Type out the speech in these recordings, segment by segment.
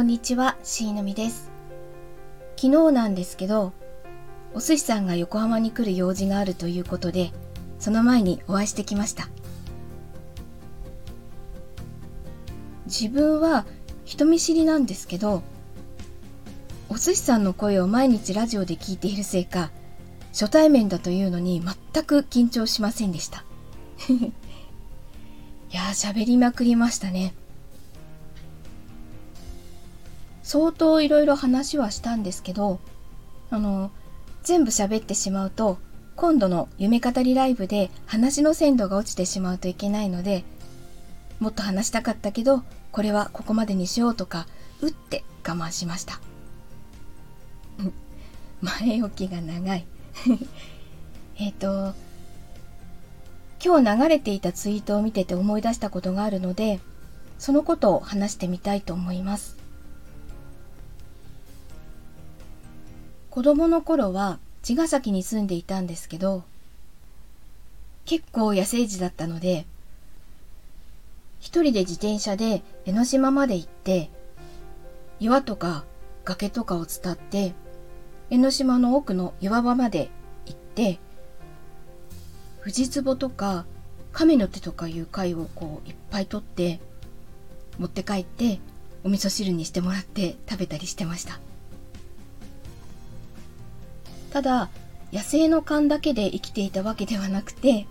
こんにちは、しーのみです。昨日なんですけど、お寿司さんが横浜に来る用事があるということで、その前にお会いしてきました。自分は人見知りなんですけど、お寿司さんの声を毎日ラジオで聞いているせいか、初対面だというのに全く緊張しませんでした。いやー、喋りまくりましたね。相当いろいろ話はしたんですけど、あの、全部喋ってしまうと、今度の夢語りライブで話の鮮度が落ちてしまうといけないので、もっと話したかったけど、これはここまでにしようとか、打って我慢しました。前置きが長い えっと、今日流れていたツイートを見てて思い出したことがあるので、そのことを話してみたいと思います。子供の頃は茅ヶ崎に住んでいたんですけど、結構野生児だったので、一人で自転車で江ノ島まで行って、岩とか崖とかを伝って、江ノ島の奥の岩場まで行って、藤壺とか亀の手とかいう貝をこういっぱい取って、持って帰ってお味噌汁にしてもらって食べたりしてました。ただ野生の勘だけで生きていたわけではなくて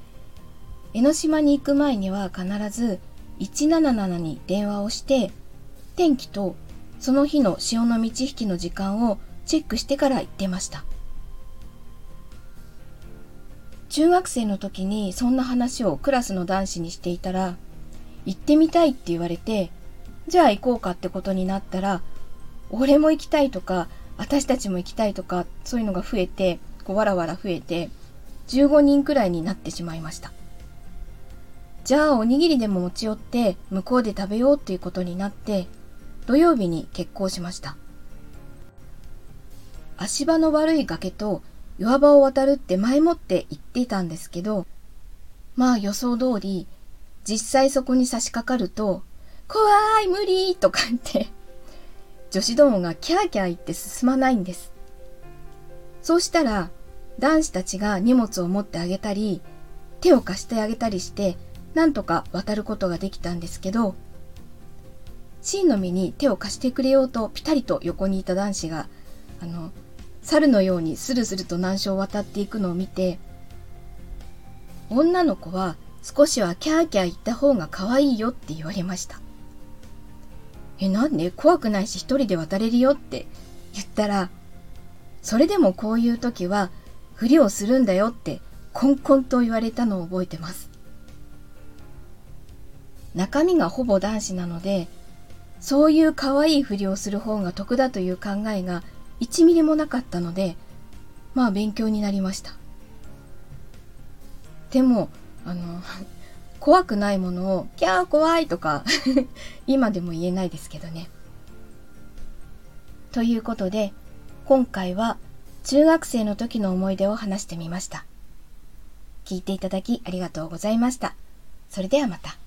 江ノ島に行く前には必ず177に電話をして天気とその日の潮の満ち引きの時間をチェックしてから行ってました。中学生の時にそんな話をクラスの男子にしていたら行ってみたいって言われてじゃあ行こうかってことになったら俺も行きたいとか私たちも行きたいとか、そういうのが増えて、こうわらわら増えて、15人くらいになってしまいました。じゃあおにぎりでも持ち寄って向こうで食べようっていうことになって、土曜日に決行しました。足場の悪い崖と岩場を渡るって前もって言っていたんですけど、まあ予想通り、実際そこに差し掛かると、怖い無理とか言って女子どもがキャーキャー言って進まないんです。そうしたら、男子たちが荷物を持ってあげたり、手を貸してあげたりして、なんとか渡ることができたんですけど、真の実に手を貸してくれようとピタリと横にいた男子が、あの、猿のようにスルスルと難所を渡っていくのを見て、女の子は少しはキャーキャー言った方が可愛いよって言われました。え、なんで？怖くないし一人で渡れるよって言ったら、それでもこういう時は、ふりをするんだよって、コンコンと言われたのを覚えてます。中身がほぼ男子なので、そういう可愛いふりをする方が得だという考えが1ミリもなかったので、まあ勉強になりました。でも、あの、怖くないものを、キャー怖いとか 今でも言えないですけどね。ということで、今回は中学生の時の思い出を話してみました。聞いていただきありがとうございました。それではまた。